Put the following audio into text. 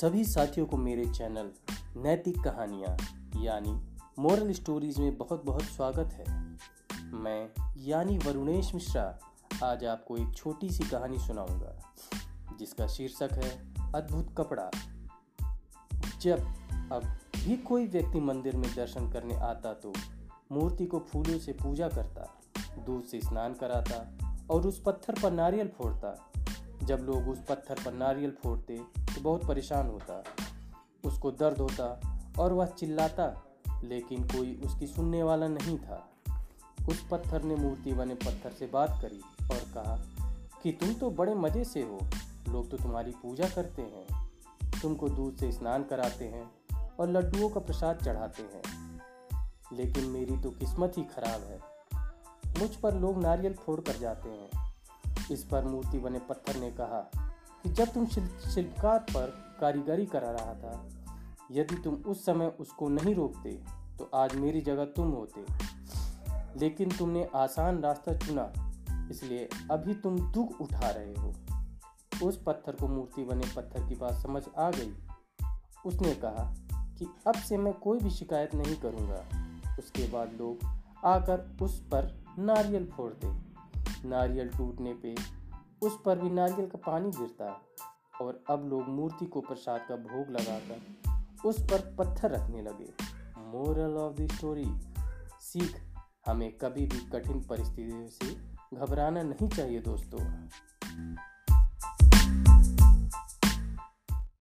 सभी साथियों को मेरे चैनल नैतिक कहानियाँ, यानी मोरल स्टोरीज में बहुत बहुत स्वागत है। मैं यानी वरुणेश मिश्रा आज आपको एक छोटी सी कहानी सुनाऊँगा, जिसका शीर्षक है अद्भुत कपड़ा। जब अब भी कोई व्यक्ति मंदिर में दर्शन करने आता तो मूर्ति को फूलों से पूजा करता, दूध से स्नान कराता और उस पत्थर पर नारियल फोड़ता जब लोग उस पत्थर पर नारियल फोड़ते तो बहुत परेशान होता। उसको दर्द होता और वह चिल्लाता, लेकिन कोई उसकी सुनने वाला नहीं था। उस पत्थर ने मूर्ति बने पत्थर से बात करी और कहा कि, तुम तो बड़े मज़े से हो। लोग तो तुम्हारी पूजा करते हैं। तुमको दूध से स्नान कराते हैं और लड्डुओं का प्रसाद चढ़ाते हैं। लेकिन मेरी तो किस्मत ही खराब है। मुझ पर लोग नारियल फोड़ कर जाते हैं। इस पर मूर्ति बने पत्थर ने कहा कि जब तुम शिल्पकार पर कारीगरी करा रहा था, यदि तुम उस समय उसको नहीं रोकते तो आज मेरी जगह तुम होते। लेकिन तुमने आसान रास्ता चुना, इसलिए अभी तुम दुख उठा रहे हो। उस पत्थर को मूर्ति बने पत्थर की बात समझ आ गई। उसने कहा कि अब से मैं कोई भी शिकायत नहीं करूँगा। उसके बाद लोग आकर उस पर नारियल फोड़ते। नारियल टूटने पे, उस पर भी नारियल का पानी गिरता और अब लोग मूर्ति को प्रसाद का भोग लगाकर उस पर पत्थर रखने लगे। मोरल ऑफ़ द स्टोरी सीख हमें कभी भी कठिन परिस्थितियों से घबराना नहीं चाहिए दोस्तों।